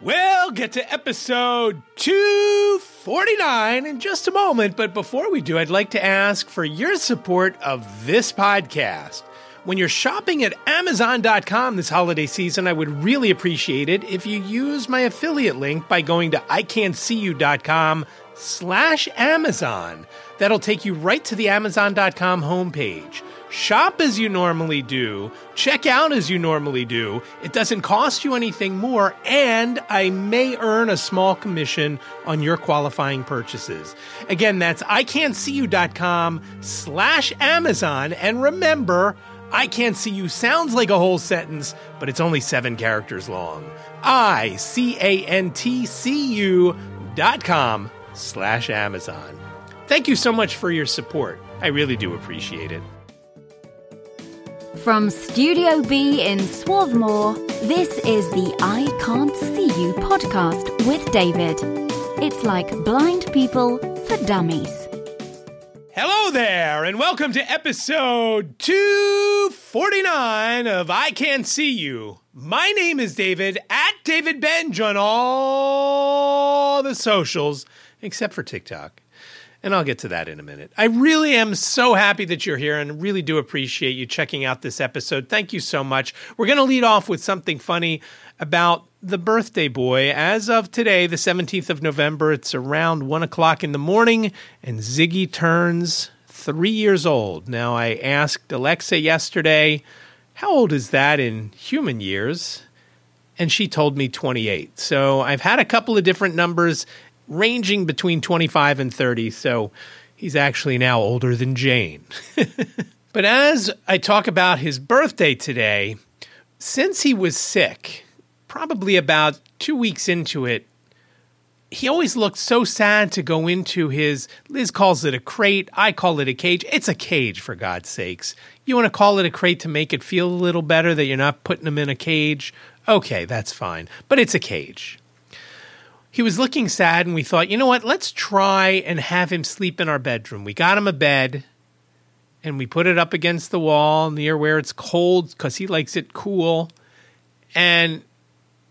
We'll get to episode 249 in just a moment, but before we do, I'd like to ask for your support of this podcast. When you're shopping at Amazon.com this holiday season, I would really appreciate it if you use my affiliate link by going to iCantCU.com slash Amazon. That'll take you right to the Amazon.com homepage. Shop as you normally do, check out as you normally do. It doesn't cost you anything more, and I may earn a small commission on your qualifying purchases. Again, that's iCantCU.com slash Amazon. And remember, I Can't See You sounds like a whole sentence, but it's only seven characters long. I C A N T C U dot com slash Amazon. Thank you so much for your support. I really do appreciate it. From Studio B in Swarthmore, this is the I Can't See You podcast with David. It's like blind people for dummies. Hello there, and welcome to episode 249 of I Can't See You. My name is David, at David Benj on all the socials, except for TikTok. And I'll get to that in a minute. I really am so happy that you're here and really do appreciate you checking out this episode. Thank you so much. We're going to lead off with something funny about the birthday boy. As of today, the 17th of November, it's around one o'clock in the morning, and Ziggy turns three years old. Now, I asked Alexa yesterday, how old is that in human years? And she told me 28. So I've had a couple of different numbers ranging between 25 and 30. So he's actually now older than Jane. but as I talk about his birthday today, since he was sick, probably about two weeks into it, he always looked so sad to go into his Liz calls it a crate, I call it a cage. It's a cage for God's sakes. You want to call it a crate to make it feel a little better that you're not putting him in a cage? Okay, that's fine. But it's a cage. He was looking sad and we thought, "You know what? Let's try and have him sleep in our bedroom." We got him a bed and we put it up against the wall near where it's cold cuz he likes it cool. And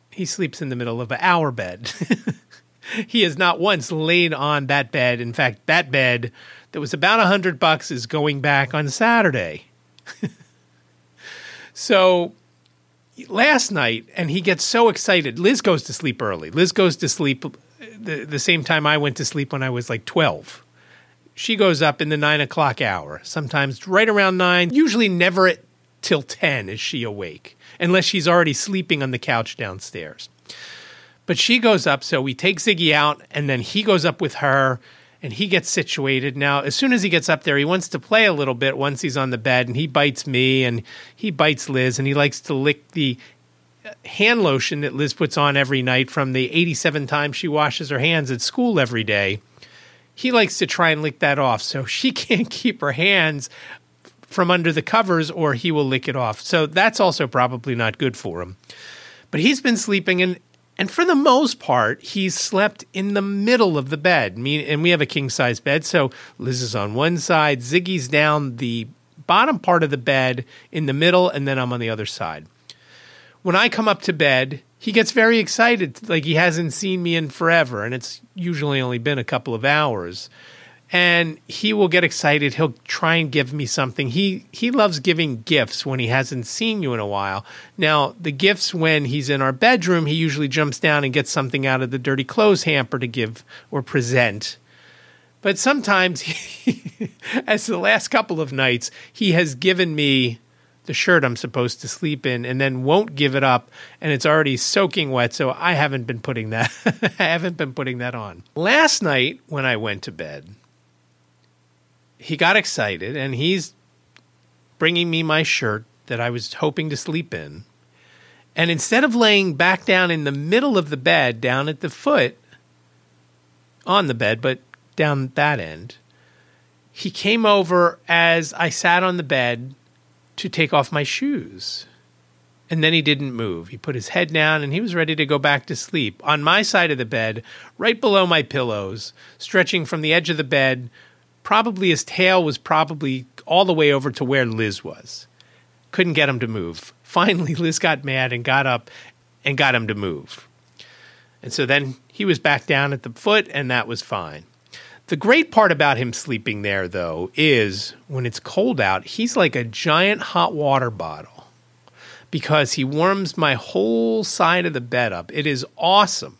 he sleeps in the middle of our bed. he has not once laid on that bed. In fact, that bed that was about a hundred bucks is going back on Saturday. so last night, and he gets so excited. Liz goes to sleep early. Liz goes to sleep the, the same time I went to sleep when I was like 12. She goes up in the nine o'clock hour, sometimes right around nine, usually never at, till 10 is she awake, unless she's already sleeping on the couch downstairs. But she goes up, so we take Ziggy out, and then he goes up with her, and he gets situated. Now, as soon as he gets up there, he wants to play a little bit once he's on the bed, and he bites me, and he bites Liz, and he likes to lick the uh, hand lotion that Liz puts on every night from the 87 times she washes her hands at school every day. He likes to try and lick that off, so she can't keep her hands from under the covers, or he will lick it off. So that's also probably not good for him. But he's been sleeping, and and for the most part, he's slept in the middle of the bed. And we have a king size bed, so Liz is on one side, Ziggy's down the bottom part of the bed in the middle, and then I'm on the other side. When I come up to bed, he gets very excited, like he hasn't seen me in forever, and it's usually only been a couple of hours and he will get excited. He'll try and give me something. He he loves giving gifts when he hasn't seen you in a while. Now, the gifts when he's in our bedroom, he usually jumps down and gets something out of the dirty clothes hamper to give or present. But sometimes, he, as the last couple of nights, he has given me the shirt I'm supposed to sleep in and then won't give it up and it's already soaking wet so I haven't been putting that I haven't been putting that on. Last night when I went to bed he got excited and he's bringing me my shirt that I was hoping to sleep in. And instead of laying back down in the middle of the bed, down at the foot, on the bed, but down that end, he came over as I sat on the bed to take off my shoes. And then he didn't move. He put his head down and he was ready to go back to sleep on my side of the bed, right below my pillows, stretching from the edge of the bed probably his tail was probably all the way over to where Liz was. Couldn't get him to move. Finally, Liz got mad and got up and got him to move. And so then he was back down at the foot, and that was fine. The great part about him sleeping there, though, is when it's cold out, he's like a giant hot water bottle because he warms my whole side of the bed up. It is awesome.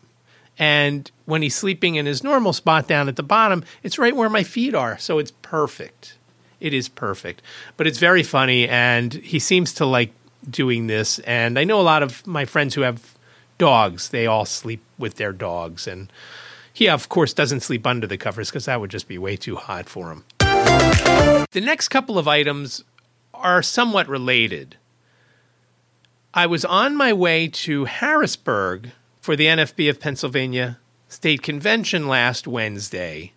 And when he's sleeping in his normal spot down at the bottom, it's right where my feet are. So it's perfect. It is perfect. But it's very funny. And he seems to like doing this. And I know a lot of my friends who have dogs, they all sleep with their dogs. And he, of course, doesn't sleep under the covers because that would just be way too hot for him. The next couple of items are somewhat related. I was on my way to Harrisburg for the NFB of Pennsylvania State Convention last Wednesday,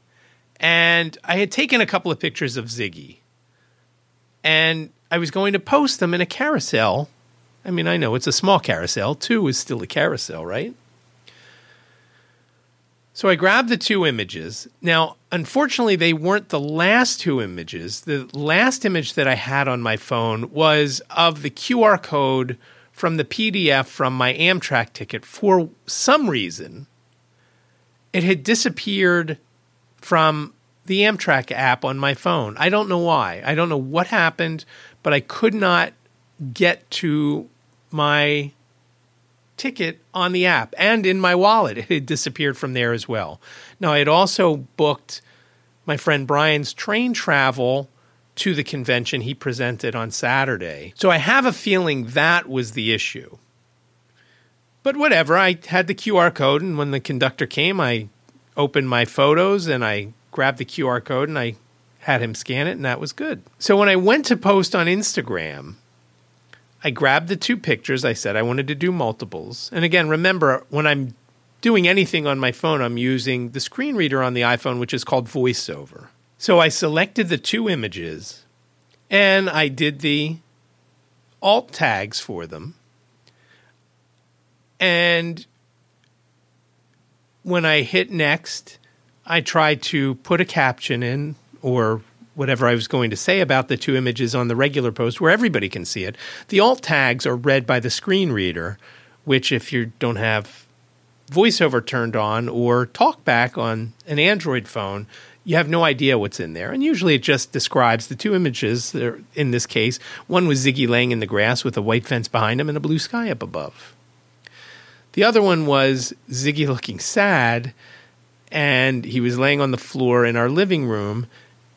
and I had taken a couple of pictures of Ziggy. And I was going to post them in a carousel. I mean, I know it's a small carousel. Two is still a carousel, right? So I grabbed the two images. Now, unfortunately, they weren't the last two images. The last image that I had on my phone was of the QR code from the PDF from my Amtrak ticket for some reason. It had disappeared from the Amtrak app on my phone. I don't know why. I don't know what happened, but I could not get to my ticket on the app and in my wallet. It had disappeared from there as well. Now, I had also booked my friend Brian's train travel to the convention he presented on Saturday. So I have a feeling that was the issue. But whatever, I had the QR code, and when the conductor came, I opened my photos and I grabbed the QR code and I had him scan it, and that was good. So when I went to post on Instagram, I grabbed the two pictures. I said I wanted to do multiples. And again, remember, when I'm doing anything on my phone, I'm using the screen reader on the iPhone, which is called VoiceOver. So I selected the two images and I did the alt tags for them. And when I hit next, I tried to put a caption in or whatever I was going to say about the two images on the regular post where everybody can see it. The alt tags are read by the screen reader, which, if you don't have voiceover turned on or talkback on an Android phone, you have no idea what's in there. And usually it just describes the two images. In this case, one was Ziggy laying in the grass with a white fence behind him and a blue sky up above. The other one was Ziggy looking sad, and he was laying on the floor in our living room.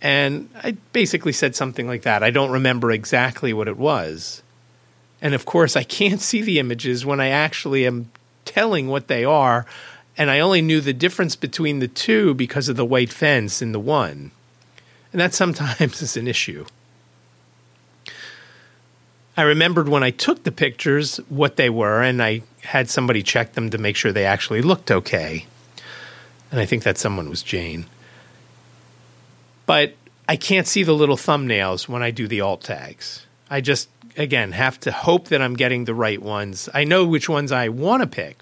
And I basically said something like that. I don't remember exactly what it was. And of course, I can't see the images when I actually am telling what they are and I only knew the difference between the two because of the white fence in the one. And that sometimes is an issue. I remembered when I took the pictures what they were, and I had somebody check them to make sure they actually looked okay. And I think that someone was Jane. But I can't see the little thumbnails when I do the alt tags. I just, again, have to hope that I'm getting the right ones. I know which ones I want to pick,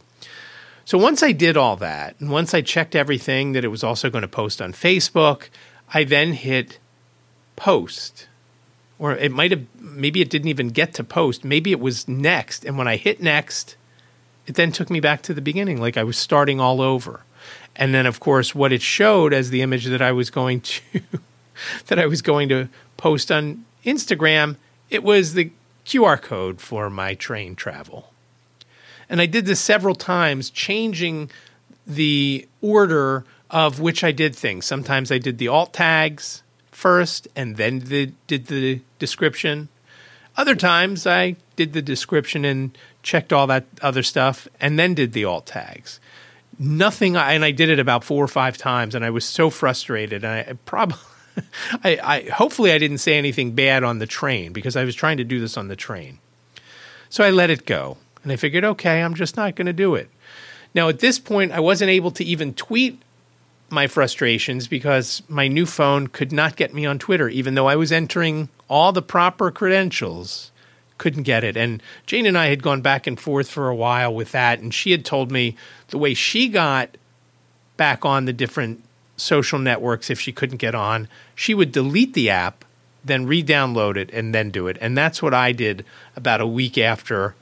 so once I did all that, and once I checked everything that it was also going to post on Facebook, I then hit post. Or it might have, maybe it didn't even get to post. Maybe it was next. And when I hit next, it then took me back to the beginning, like I was starting all over. And then, of course, what it showed as the image that I was going to that I was going to post on Instagram, it was the QR code for my train travel. And I did this several times, changing the order of which I did things. Sometimes I did the alt tags first and then the, did the description. Other times I did the description and checked all that other stuff and then did the alt tags. Nothing, and I did it about four or five times, and I was so frustrated. And I probably, I, I hopefully I didn't say anything bad on the train because I was trying to do this on the train. So I let it go. And I figured, okay, I'm just not going to do it. Now, at this point, I wasn't able to even tweet my frustrations because my new phone could not get me on Twitter, even though I was entering all the proper credentials. Couldn't get it. And Jane and I had gone back and forth for a while with that. And she had told me the way she got back on the different social networks if she couldn't get on, she would delete the app, then re download it, and then do it. And that's what I did about a week after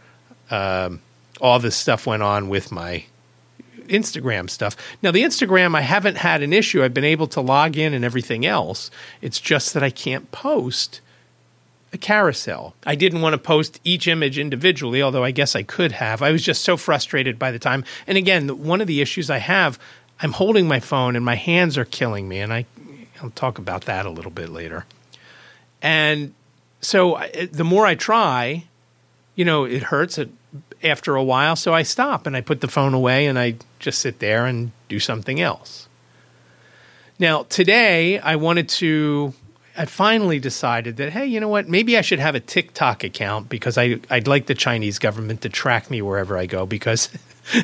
um, all this stuff went on with my Instagram stuff. Now, the Instagram, I haven't had an issue. I've been able to log in and everything else. It's just that I can't post a carousel. I didn't want to post each image individually, although I guess I could have. I was just so frustrated by the time. And again, one of the issues I have, I'm holding my phone and my hands are killing me. And I, I'll talk about that a little bit later. And so I, the more I try, you know, it hurts after a while. So I stop and I put the phone away and I just sit there and do something else. Now, today I wanted to, I finally decided that, hey, you know what? Maybe I should have a TikTok account because I, I'd like the Chinese government to track me wherever I go because.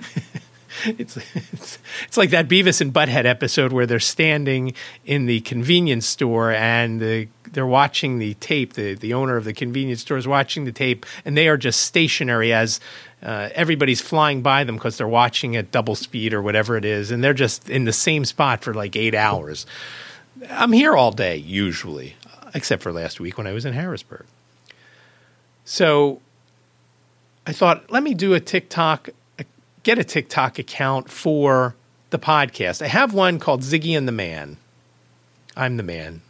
it's, it's it's like that Beavis and Butthead episode where they're standing in the convenience store and the they're watching the tape. The the owner of the convenience store is watching the tape, and they are just stationary as uh, everybody's flying by them because they're watching at double speed or whatever it is, and they're just in the same spot for like eight hours. I'm here all day usually, except for last week when I was in Harrisburg. So I thought, let me do a TikTok, get a TikTok account for the podcast. I have one called Ziggy and the Man. I'm the man.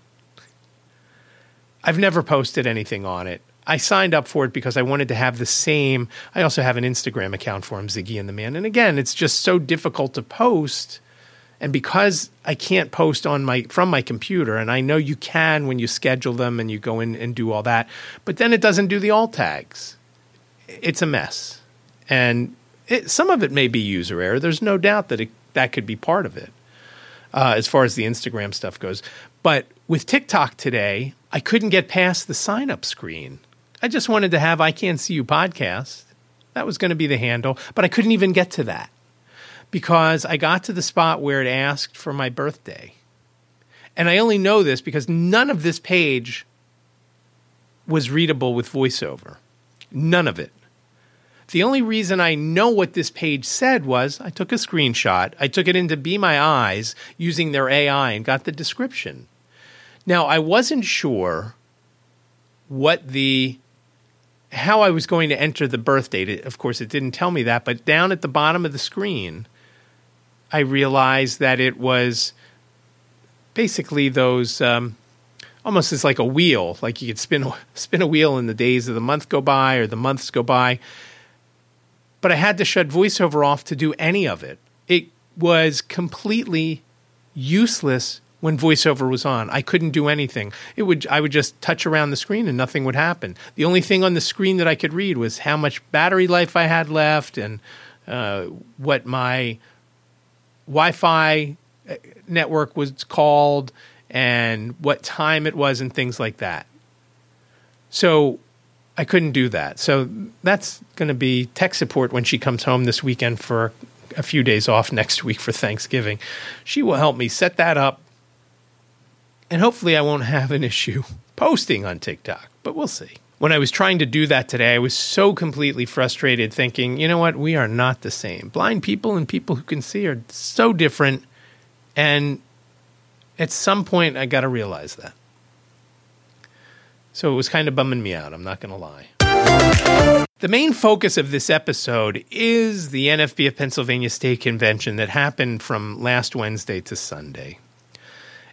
I've never posted anything on it. I signed up for it because I wanted to have the same. I also have an Instagram account for him, Ziggy and the Man. And again, it's just so difficult to post. And because I can't post on my from my computer, and I know you can when you schedule them and you go in and do all that, but then it doesn't do the alt tags. It's a mess, and it, some of it may be user error. There's no doubt that it, that could be part of it, uh, as far as the Instagram stuff goes. But with TikTok today, I couldn't get past the sign up screen. I just wanted to have I Can't See You podcast. That was going to be the handle, but I couldn't even get to that because I got to the spot where it asked for my birthday. And I only know this because none of this page was readable with voiceover. None of it. The only reason I know what this page said was I took a screenshot, I took it into Be My Eyes using their AI and got the description. Now, I wasn't sure what the how I was going to enter the birth date. Of course, it didn't tell me that, but down at the bottom of the screen, I realized that it was basically those um, almost as like a wheel, like you could spin spin a wheel and the days of the month go by or the months go by. But I had to shut voiceover off to do any of it. It was completely useless when voiceover was on. I couldn't do anything. It would I would just touch around the screen and nothing would happen. The only thing on the screen that I could read was how much battery life I had left and uh, what my Wi-Fi uh, network was called and what time it was and things like that. So I couldn't do that. So that's going to be tech support when she comes home this weekend for a few days off next week for Thanksgiving. She will help me set that up and hopefully, I won't have an issue posting on TikTok, but we'll see. When I was trying to do that today, I was so completely frustrated thinking, you know what? We are not the same. Blind people and people who can see are so different. And at some point, I got to realize that. So it was kind of bumming me out, I'm not going to lie. The main focus of this episode is the NFB of Pennsylvania State Convention that happened from last Wednesday to Sunday.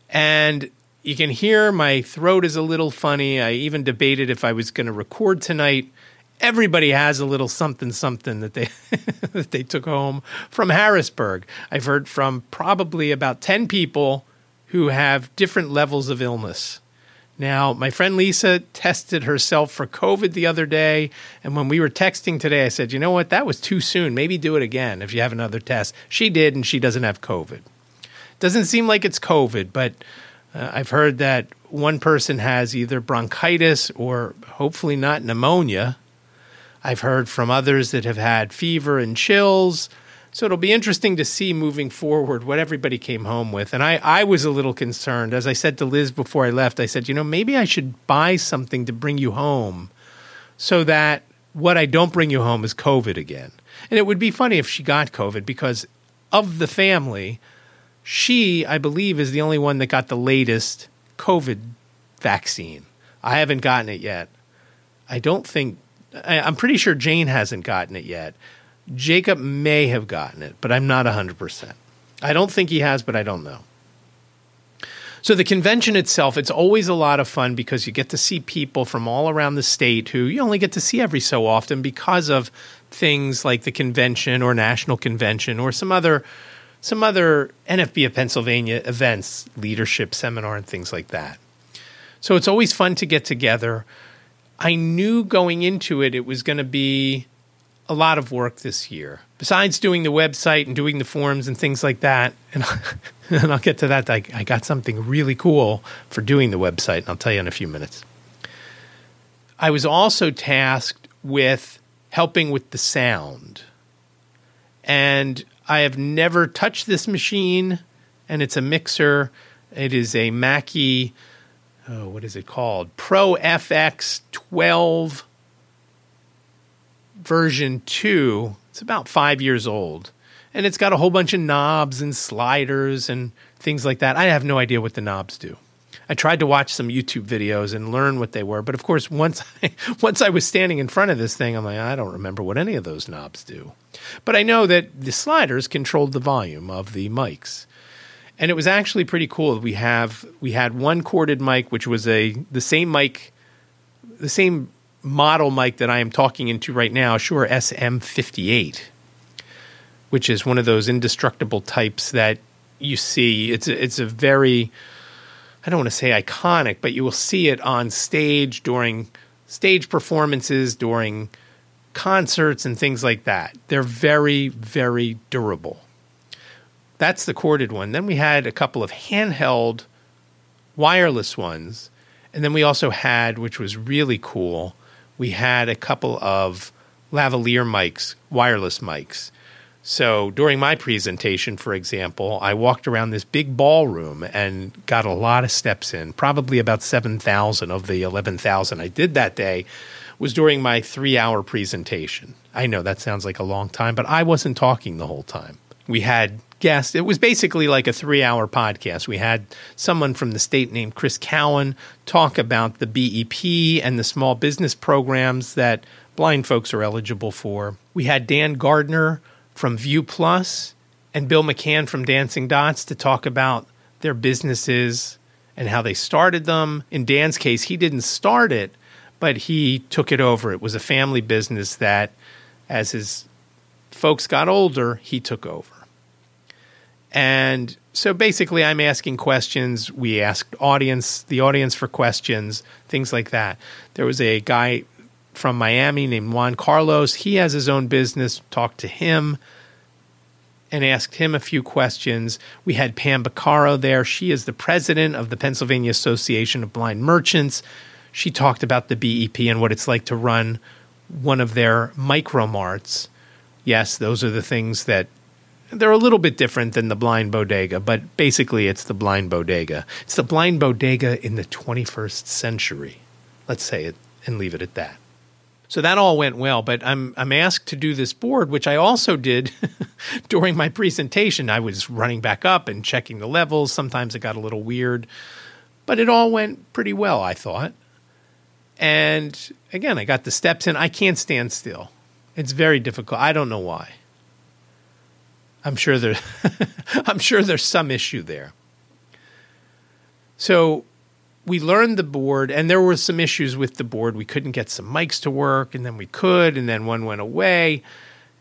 And you can hear my throat is a little funny. I even debated if I was going to record tonight. Everybody has a little something something that they that they took home from Harrisburg. I've heard from probably about 10 people who have different levels of illness. Now, my friend Lisa tested herself for COVID the other day. And when we were texting today, I said, you know what? That was too soon. Maybe do it again if you have another test. She did, and she doesn't have COVID. Doesn't seem like it's COVID, but uh, I've heard that one person has either bronchitis or hopefully not pneumonia. I've heard from others that have had fever and chills. So it'll be interesting to see moving forward what everybody came home with. And I, I was a little concerned. As I said to Liz before I left, I said, you know, maybe I should buy something to bring you home so that what I don't bring you home is COVID again. And it would be funny if she got COVID because of the family, she, I believe, is the only one that got the latest COVID vaccine. I haven't gotten it yet. I don't think, I, am pretty sure Jane hasn't gotten it yet. Jacob may have gotten it, but I'm not 100%. I don't think he has, but I don't know. So the convention itself, it's always a lot of fun because you get to see people from all around the state who you only get to see every so often because of things like the convention or national convention or some other some other NFB of Pennsylvania events, leadership seminar and things like that. So it's always fun to get together. I knew going into it it was going to be a lot of work this year. Besides doing the website and doing the forums and things like that, and, and I'll get to that, I, I got something really cool for doing the website, and I'll tell you in a few minutes. I was also tasked with helping with the sound. And I have never touched this machine, and it's a mixer. It is a Mackie, oh, what is it called? Pro FX 12 version 2. It's about five years old. And it's got a whole bunch of knobs and sliders and things like that. I have no idea what the knobs do. I tried to watch some YouTube videos and learn what they were, but of course, once I, once I was standing in front of this thing, I'm like, I don't remember what any of those knobs do. But I know that the sliders controlled the volume of the mics, and it was actually pretty cool. We have we had one corded mic, which was a the same mic, the same model mic that I am talking into right now, Shure SM58, which is one of those indestructible types that you see. It's a, it's a very I don't want to say iconic, but you will see it on stage during stage performances, during concerts, and things like that. They're very, very durable. That's the corded one. Then we had a couple of handheld wireless ones. And then we also had, which was really cool, we had a couple of lavalier mics, wireless mics. So during my presentation, for example, I walked around this big ballroom and got a lot of steps in, probably about 7,000 of the 11,000 I did that day was during my three hour presentation. I know that sounds like a long time, but I wasn't talking the whole time. We had guests. It was basically like a three hour podcast. We had someone from the state named Chris Cowan talk about the BEP and the small business programs that blind folks are eligible for. We had Dan Gardner from ViewPlus and Bill McCann from Dancing Dots to talk about their businesses and how they started them. In Dan's case, he didn't start it, but he took it over. It was a family business that, as his folks got older, he took over. And so basically, I'm asking questions. We asked audience, the audience for questions, things like that. There was a guy from Miami named Juan Carlos. He has his own business. Talked to him and asked him a few questions. We had Pam Baccaro there. She is the president of the Pennsylvania Association of Blind Merchants. She talked about the BEP and what it's like to run one of their micro marts. Yes, those are the things that they're a little bit different than the blind bodega, but basically it's the blind bodega. It's the blind bodega in the 21st century. Let's say it and leave it at that. So that all went well, but I'm I'm asked to do this board, which I also did during my presentation. I was running back up and checking the levels. Sometimes it got a little weird, but it all went pretty well, I thought. And again, I got the steps in. I can't stand still. It's very difficult. I don't know why. I'm sure there I'm sure there's some issue there. So we learned the board, and there were some issues with the board. We couldn't get some mics to work, and then we could, and then one went away.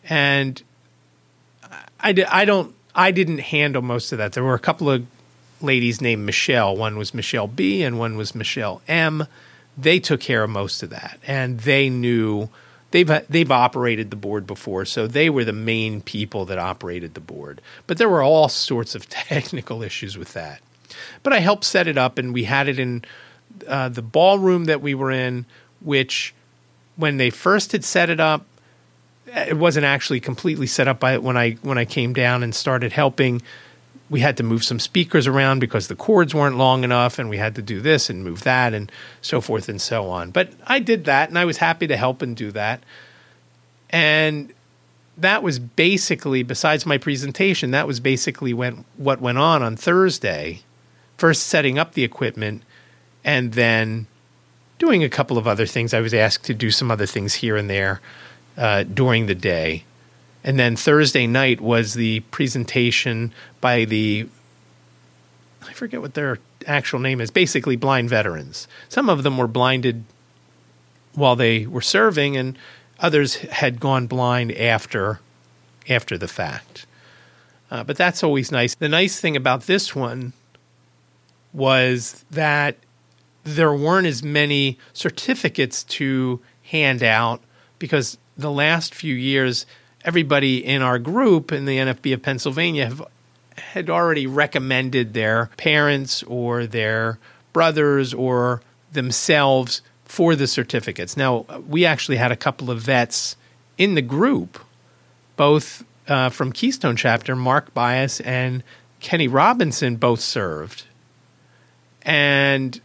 And I, I don't I didn't handle most of that. There were a couple of ladies named Michelle. One was Michelle B, and one was Michelle M. They took care of most of that, and they knew they've they've operated the board before, so they were the main people that operated the board. But there were all sorts of technical issues with that. But I helped set it up, and we had it in uh, the ballroom that we were in, which when they first had set it up, it wasn't actually completely set up by when I when I came down and started helping. We had to move some speakers around because the cords weren't long enough, and we had to do this and move that, and so forth and so on. But I did that, and I was happy to help and do that. And that was basically, besides my presentation, that was basically when what went on on Thursday first setting up the equipment and then doing a couple of other things. I was asked to do some other things here and there uh, during the day. And then Thursday night was the presentation by the, I forget what their actual name is, basically blind veterans. Some of them were blinded while they were serving, and others had gone blind after after the fact. Uh, but that's always nice. The nice thing about this one was that there weren't as many certificates to hand out because the last few years, everybody in our group in the NFB of Pennsylvania have, had already recommended their parents or their brothers or themselves for the certificates. Now, we actually had a couple of vets in the group, both uh, from Keystone Chapter, Mark Bias and Kenny Robinson both served. And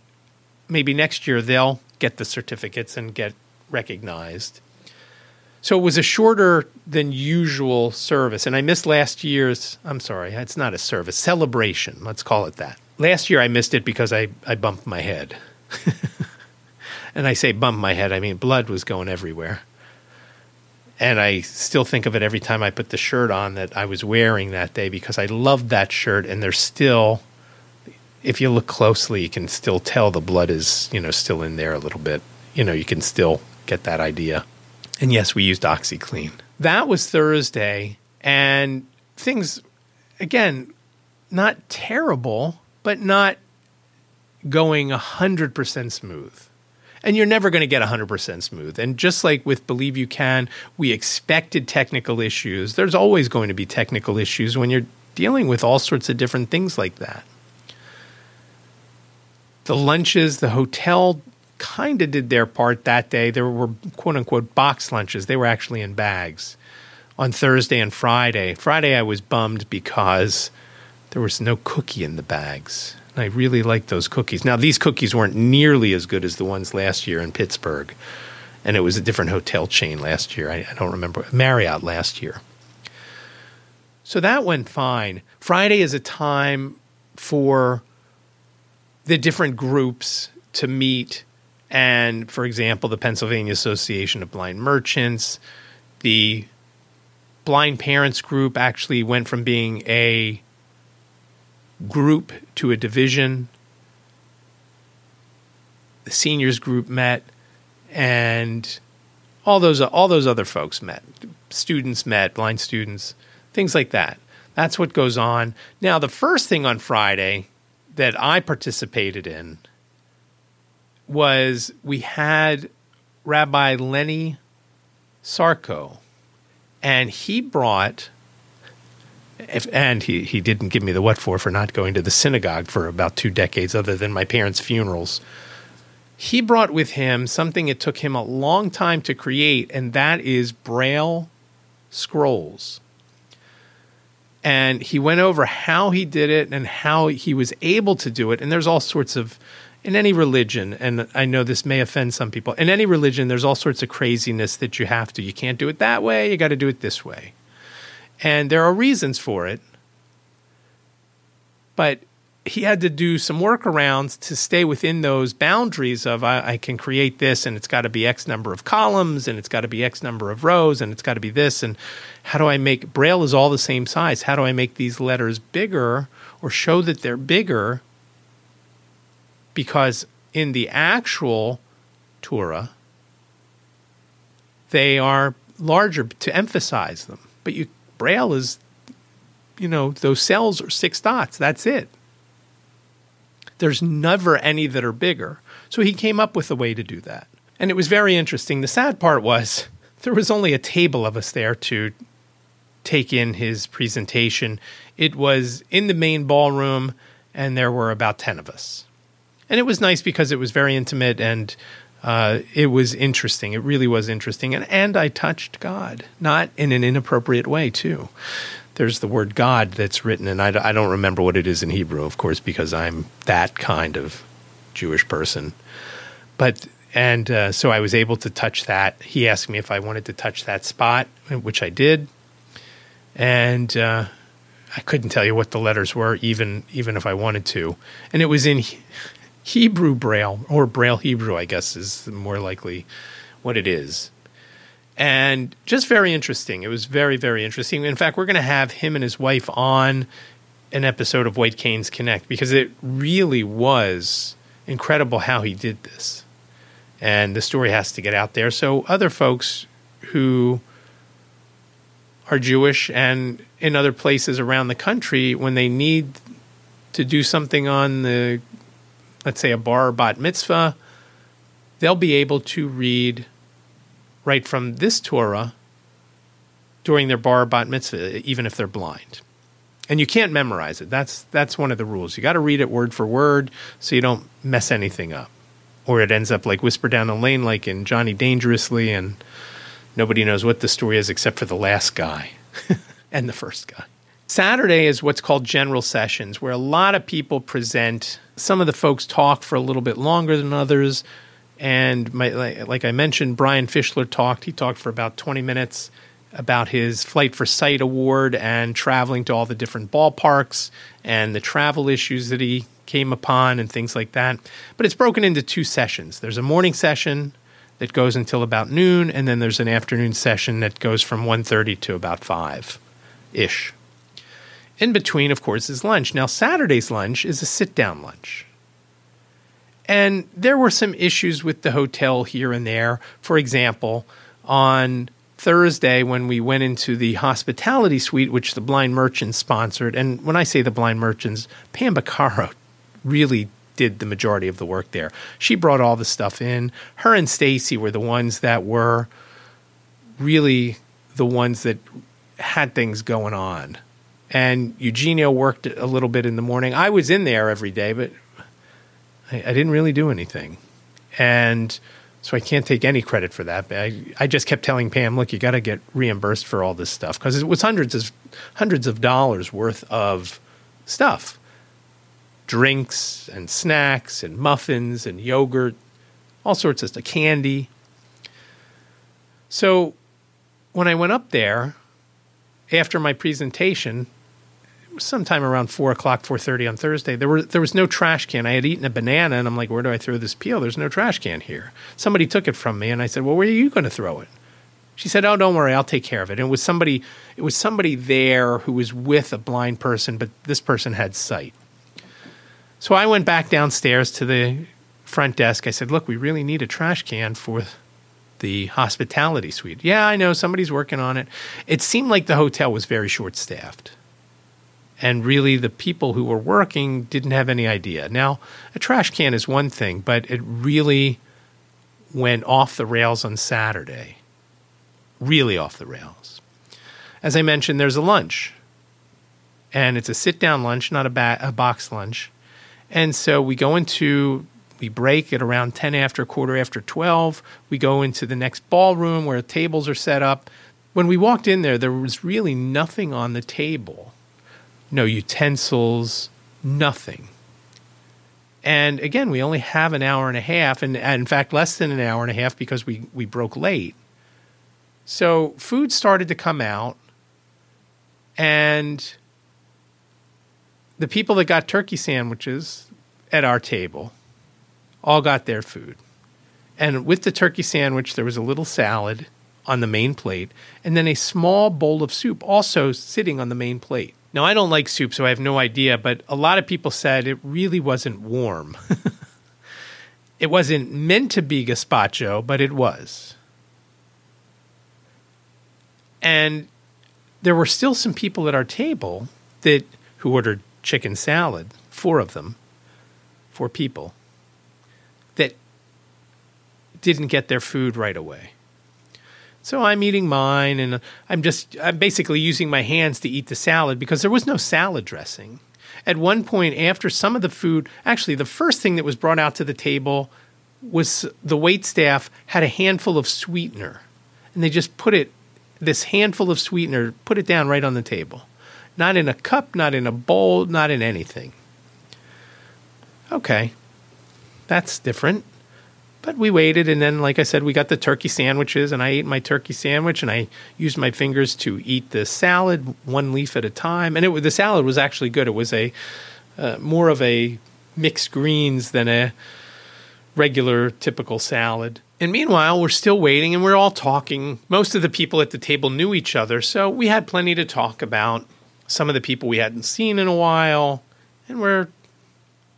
maybe next year they'll get the certificates and get recognized. So it was a shorter than usual service. And I missed last year's, I'm sorry, it's not a service, celebration, let's call it that. Last year I missed it because I, I bumped my head. and I say bumped my head, I mean blood was going everywhere. And I still think of it every time I put the shirt on that I was wearing that day because I loved that shirt. And there's still, if you look closely, you can still tell the blood is, you know, still in there a little bit. You know, you can still get that idea. And yes, we used OxiClean. That was Thursday, and things, again, not terrible, but not going 100% smooth. And you're never going to get 100% smooth. And just like with Believe You Can, we expected technical issues. There's always going to be technical issues when you're dealing with all sorts of different things like that. The lunches, the hotel kind of did their part that day. There were quote unquote box lunches, they were actually in bags on Thursday and Friday. Friday, I was bummed because there was no cookie in the bags. And I really liked those cookies. Now, these cookies weren't nearly as good as the ones last year in Pittsburgh. And it was a different hotel chain last year. I, I don't remember. Marriott last year. So that went fine. Friday is a time for the different groups to meet and for example, the Pennsylvania Association of Blind Merchants, the blind parents group actually went from being a group to a division. The seniors group met, and all those all those other folks met. Students met, blind students, things like that. That's what goes on. Now, the first thing on Friday that I participated in was we had Rabbi Lenny Sarko, and he brought. If, and he, he didn't give me the what for for not going to the synagogue for about two decades, other than my parents' funerals. He brought with him something it took him a long time to create, and that is Braille scrolls. And he went over how he did it and how he was able to do it. And there's all sorts of in any religion, and I know this may offend some people, in any religion, there's all sorts of craziness that you have to. You can't do it that way, you got to do it this way. And there are reasons for it. But he had to do some workarounds to stay within those boundaries of I, I can create this and it's got to be X number of columns and it's got to be X number of rows and it's got to be this. And how do I make Braille is all the same size? How do I make these letters bigger or show that they're bigger because in the actual Torah, they are larger to emphasize them. But you Braille is, you know, those cells are six dots. That's it. There's never any that are bigger. So he came up with a way to do that. And it was very interesting. The sad part was there was only a table of us there to take in his presentation. It was in the main ballroom, and there were about 10 of us and it was nice because it was very intimate and uh, it was interesting. It really was interesting, and and I touched God, not in an inappropriate way too. There's the word God that's written, and I, I don't remember what it is in Hebrew, of course, because I'm that kind of Jewish person. But and uh, so I was able to touch that. He asked me if I wanted to touch that spot, which I did, and uh, I couldn't tell you what the letters were, even even if I wanted to. And it was in Hebrew Braille, or Braille Hebrew, I guess is more likely what it is. And just very interesting. It was very, very interesting. In fact, we're going to have him and his wife on an episode of White Canes Connect because it really was incredible how he did this. And the story has to get out there. So, other folks who are Jewish and in other places around the country, when they need to do something on the, let's say, a bar or bat mitzvah, they'll be able to read right from this Torah during their bar bat mitzvah, even if they're blind. And you can't memorize it. That's that's one of the rules. You got to read it word for word so you don't mess anything up, or it ends up like whisper down the lane, like in Johnny Dangerously, and nobody knows what the story is except for the last guy and the first guy. Saturday is what's called general sessions, where a lot of people present. Some of the folks talk for a little bit longer than others. And my, like, like, I mentioned, Brian Fischler talked. He talked for about 20 minutes about his Flight for Sight award and traveling to all the different ballparks and the travel issues that he came upon and things like that. But it's broken into two sessions. There's a morning session that goes until about noon, and then there's an afternoon session that goes from 1.30 to about 5 ish. In between, of course, is lunch. Now, Saturday's lunch is a sit down lunch. And there were some issues with the hotel here and there. For example, on Thursday, when we went into the hospitality suite, which the blind merchants sponsored, and when I say the blind merchants, Pam Baccaro really did the majority of the work there. She brought all the stuff in. Her and Stacy were the ones that were really the ones that had things going on. And Eugenio worked a little bit in the morning. I was in there every day, but I, I didn't really do anything. And so I can't take any credit for that. I, I just kept telling Pam, look, you got to get reimbursed for all this stuff because it was hundreds of hundreds of dollars worth of stuff, drinks and snacks and muffins and yogurt, all sorts of stuff, candy. So when I went up there after my presentation, sometime around four o'clock, four thirty on Thursday. There were there was no trash can. I had eaten a banana, and I'm like, where do I throw this peel? There's no trash can here. Somebody took it from me, and I said, well, where are you going to throw it? She said, "Oh, don't worry, I'll take care of it." And it was somebody. It was somebody there who was with a blind person, but this person had sight. So I went back downstairs to the front desk. I said, "Look, we really need a trash can for the hospitality suite." Yeah, I know somebody's working on it. It seemed like the hotel was very short staffed and really the people who were working didn't have any idea. Now, a trash can is one thing, but it really went off the rails on Saturday. Really off the rails. As I mentioned, there's a lunch, and it's a sit down lunch, not a, ba- a box lunch. And so we go into, we break at around 10 after, quarter after 12. We go into the next ballroom where tables are set up. When we walked in there, there was really nothing on the table no utensils, nothing. And again, we only have an hour and a half, and, and in fact, less than an hour and a half because we, we broke late. So food started to come out, and the people that got turkey sandwiches at our table all got their food. And with the turkey sandwich, there was a little salad on the main plate, and then a small bowl of soup also sitting on the main plate. Now, I don't like soup, so I have no idea, but a lot of people said it really wasn't warm. it wasn't meant to be gazpacho, but it was. And there were still some people at our table that who ordered chicken salad, four of them, four people, that didn't get their food right away. So I'm eating mine, and I'm just I'm basically using my hands to eat the salad because there was no salad dressing. At one point, after some of the food, actually, the first thing that was brought out to the table was the wait staff had a handful of sweetener, and they just put it this handful of sweetener, put it down right on the table, not in a cup, not in a bowl, not in anything. Okay, that's different. But we waited, and then, like I said, we got the turkey sandwiches, and I ate my turkey sandwich, and I used my fingers to eat the salad one leaf at a time. And it the salad was actually good. It was a uh, more of a mixed greens than a regular typical salad. And meanwhile, we're still waiting and we're all talking. Most of the people at the table knew each other, so we had plenty to talk about. Some of the people we hadn't seen in a while, and we're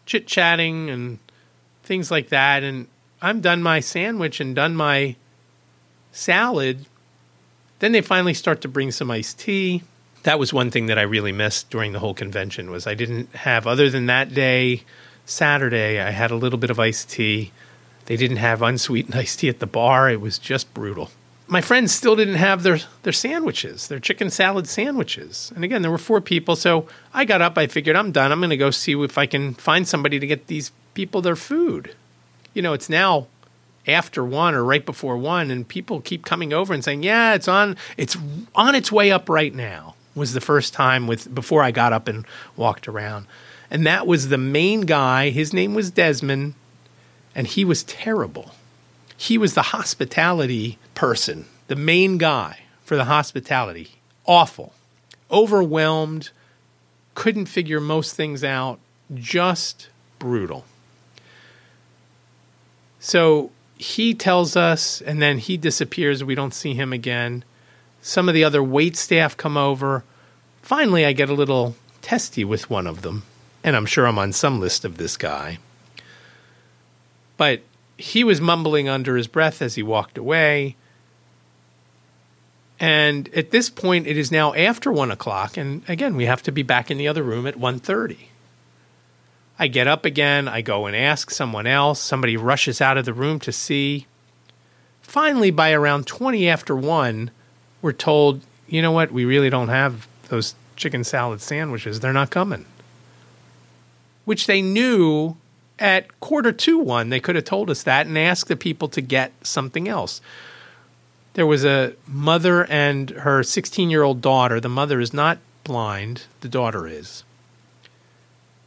chit chatting and things like that. And I'm done my sandwich and done my salad. Then they finally start to bring some iced tea. That was one thing that I really missed during the whole convention was I didn't have other than that day, Saturday, I had a little bit of iced tea they didn't have unsweetened iced tea at the bar. It was just brutal. My friends still didn't have their, their sandwiches, their chicken salad sandwiches. And again, there were four people. So I got up. I figured I'm done. I'm going to go see if I can find somebody to get these people their food. You know, it's now after one or right before one, and people keep coming over and saying, "Yeah, it's on. It's on its way up right now." Was the first time with before I got up and walked around, and that was the main guy. His name was Desmond and he was terrible. He was the hospitality person, the main guy for the hospitality. Awful. Overwhelmed, couldn't figure most things out, just brutal. So he tells us, and then he disappears. We don't see him again. Some of the other wait staff come over. Finally, I get a little testy with one of them, and I'm sure I'm on some list of this guy. But he was mumbling under his breath as he walked away. And at this point, it is now after one o'clock, and again, we have to be back in the other room at 1.30. I get up again. I go and ask someone else. Somebody rushes out of the room to see. Finally, by around 20 after 1, we're told, you know what? We really don't have those chicken salad sandwiches. They're not coming. Which they knew at quarter to one, they could have told us that and asked the people to get something else. There was a mother and her 16 year old daughter. The mother is not blind, the daughter is.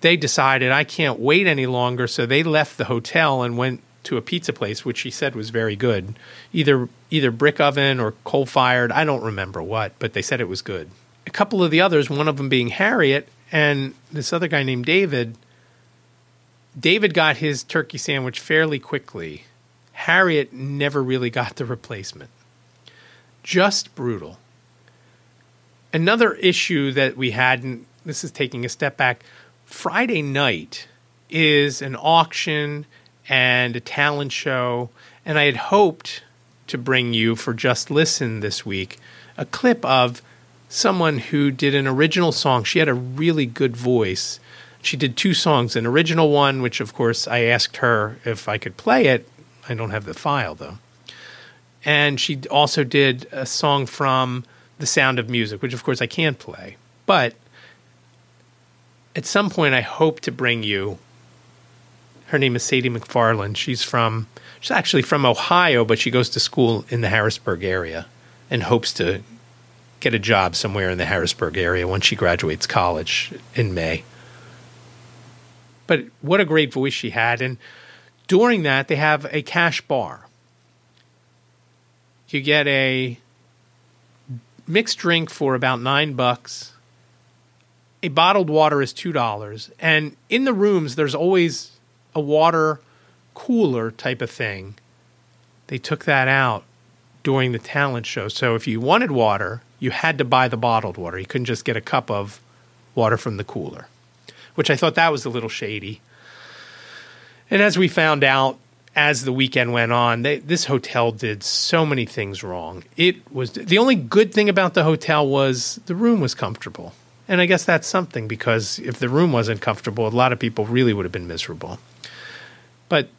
They decided, I can't wait any longer, so they left the hotel and went to a pizza place, which she said was very good. Either either brick oven or coal fired, I don't remember what, but they said it was good. A couple of the others, one of them being Harriet and this other guy named David, David got his turkey sandwich fairly quickly. Harriet never really got the replacement. Just brutal. Another issue that we had, and this is taking a step back, Friday night is an auction and a talent show, and I had hoped to bring you for Just Listen this week a clip of someone who did an original song. She had a really good voice she did two songs an original one, which of course I asked her if I could play it. I don't have the file though. And she also did a song from The Sound of Music, which of course I can't play. But at some point, I hope to bring you. Her name is Sadie McFarland. She's from, she's actually from Ohio, but she goes to school in the Harrisburg area and hopes to get a job somewhere in the Harrisburg area once she graduates college in May. But what a great voice she had. And during that, they have a cash bar. You get a mixed drink for about nine bucks. A bottled water is two dollars. And in the rooms, there's always a water cooler type of thing. They took that out during the talent show. So if you wanted water, you had to buy the bottled water. You couldn't just get a cup of water from the cooler which I thought that was a little shady. And as we found out as the weekend went on, they, this hotel did so many things wrong. It was the only good thing about the hotel was the room was comfortable. And I guess that's something because if the room wasn't comfortable, a lot of people really would have been miserable. But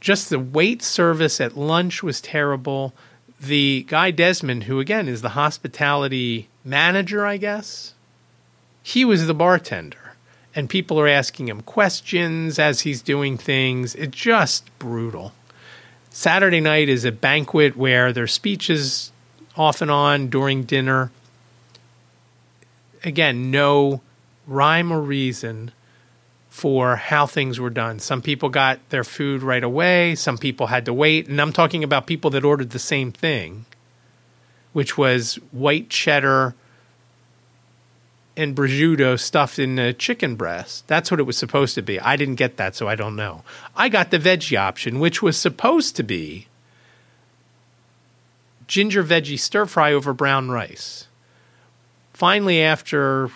just the wait service at lunch was terrible. The guy Desmond, who again is the hospitality manager, I guess, he was the bartender and people are asking him questions as he's doing things. It's just brutal. Saturday night is a banquet where there's speeches off and on during dinner. Again, no rhyme or reason for how things were done. Some people got their food right away, some people had to wait, and I'm talking about people that ordered the same thing, which was white cheddar and prosciutto stuffed in a chicken breast. That's what it was supposed to be. I didn't get that, so I don't know. I got the veggie option, which was supposed to be ginger veggie stir fry over brown rice. Finally, after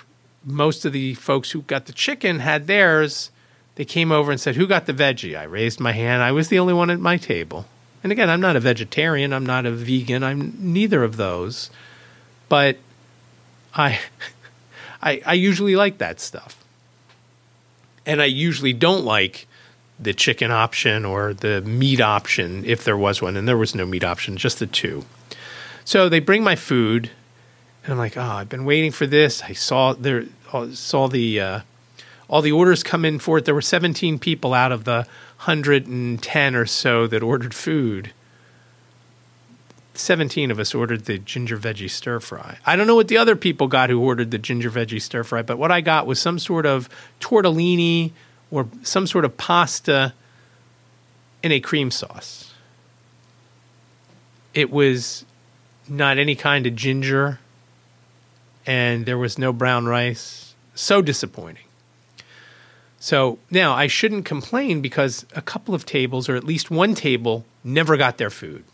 most of the folks who got the chicken had theirs, they came over and said, Who got the veggie? I raised my hand. I was the only one at my table. And again, I'm not a vegetarian, I'm not a vegan, I'm neither of those. But I I, I usually like that stuff. And I usually don't like the chicken option or the meat option if there was one, and there was no meat option, just the two. So they bring my food, and I'm like, oh, I've been waiting for this. I saw there saw the uh, all the orders come in for it. There were 17 people out of the 110 or so that ordered food. 17 of us ordered the ginger veggie stir fry. I don't know what the other people got who ordered the ginger veggie stir fry, but what I got was some sort of tortellini or some sort of pasta in a cream sauce. It was not any kind of ginger, and there was no brown rice. So disappointing. So now I shouldn't complain because a couple of tables, or at least one table, never got their food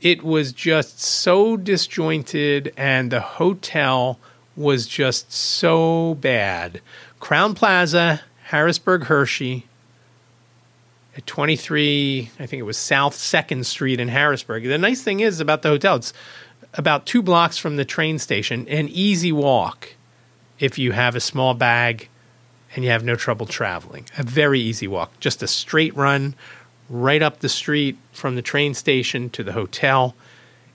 it was just so disjointed and the hotel was just so bad. Crowne Plaza, Harrisburg Hershey, at 23, I think it was South 2nd Street in Harrisburg. The nice thing is about the hotel, it's about two blocks from the train station, an easy walk if you have a small bag and you have no trouble traveling. A very easy walk, just a straight run right up the street from the train station to the hotel.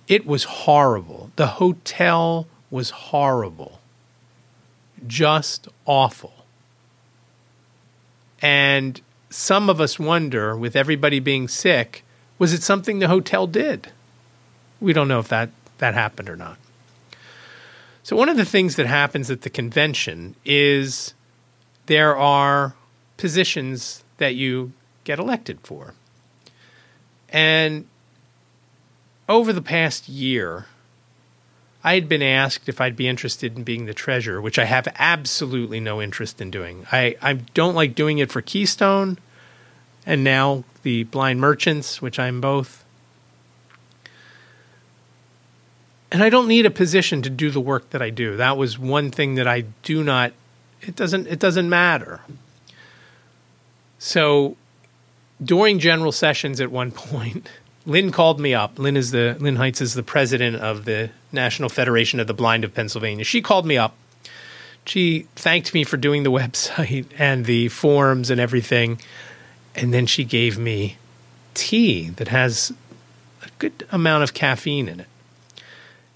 It was horrible. The hotel was horrible. Just awful. And some of us wonder, with everybody being sick, was it something the hotel did? We don't know if that, that happened or not. So, one of the things that happens at the convention is there are positions that you get elected for. And over the past year, I had been asked if I'd be interested in being the treasurer, which I have absolutely no interest in doing. I, I don't like doing it for Keystone and now the blind merchants, which I'm both. And I don't need a position to do the work that I do. That was one thing that I do not it doesn't it doesn't matter. So during general sessions at one point, Lynn called me up. Lynn is the Lynn Heitz is the president of the National Federation of the Blind of Pennsylvania. She called me up. She thanked me for doing the website and the forms and everything, and then she gave me tea that has a good amount of caffeine in it,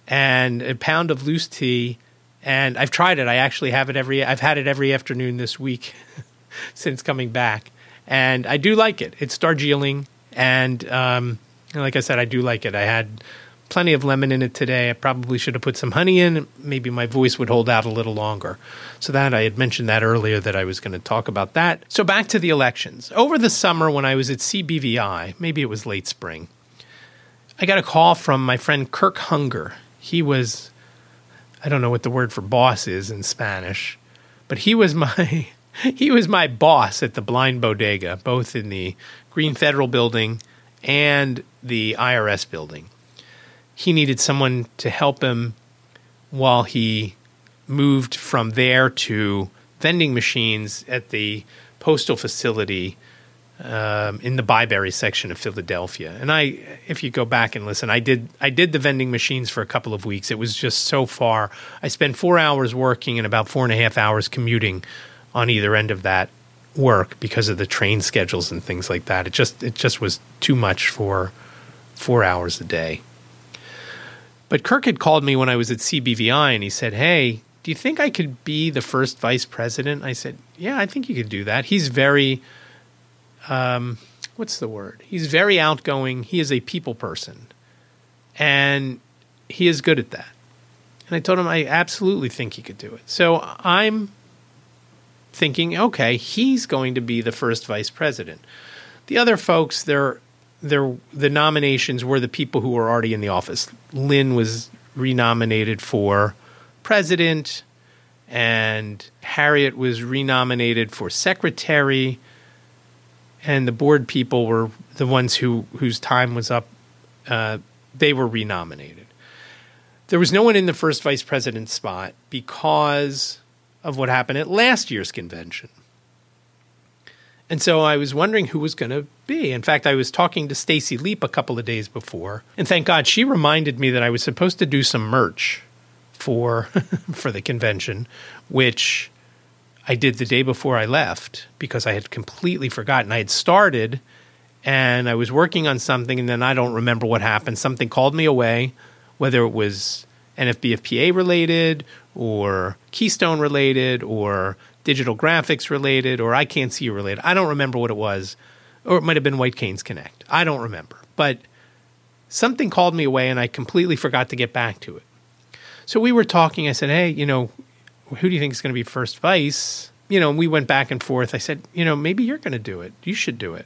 and a pound of loose tea. And I've tried it. I actually have it every. I've had it every afternoon this week since coming back and I do like it. It's Darjeeling, and um, like I said, I do like it. I had plenty of lemon in it today. I probably should have put some honey in. Maybe my voice would hold out a little longer. So that I had mentioned that earlier that I was going to talk about that. So back to the elections. Over the summer when I was at CBVI, maybe it was late spring, I got a call from my friend Kirk Hunger. He was I don't know what the word for boss is in Spanish, but he was my he was my boss at the Blind Bodega, both in the Green Federal Building and the IRS building. He needed someone to help him while he moved from there to vending machines at the postal facility um, in the Byberry section of Philadelphia. And I, if you go back and listen, I did I did the vending machines for a couple of weeks. It was just so far. I spent four hours working and about four and a half hours commuting on either end of that work because of the train schedules and things like that. It just it just was too much for four hours a day. But Kirk had called me when I was at CBVI and he said, Hey, do you think I could be the first vice president? I said, Yeah, I think you could do that. He's very um, what's the word? He's very outgoing. He is a people person. And he is good at that. And I told him I absolutely think he could do it. So I'm thinking, okay, he's going to be the first vice president. The other folks, they're, they're, the nominations were the people who were already in the office. Lynn was renominated for president, and Harriet was renominated for secretary, and the board people were the ones who whose time was up uh, they were renominated. There was no one in the first vice president spot because of what happened at last year's convention. And so I was wondering who was going to be. In fact, I was talking to Stacy Leap a couple of days before, and thank God she reminded me that I was supposed to do some merch for for the convention, which I did the day before I left because I had completely forgotten. I had started and I was working on something, and then I don't remember what happened. Something called me away, whether it was NFB of PA related or Keystone related or digital graphics related or iCantCU related. I don't remember what it was. Or it might have been White Canes Connect. I don't remember. But something called me away and I completely forgot to get back to it. So we were talking. I said, hey, you know, who do you think is going to be first vice? You know, we went back and forth. I said, you know, maybe you're going to do it. You should do it.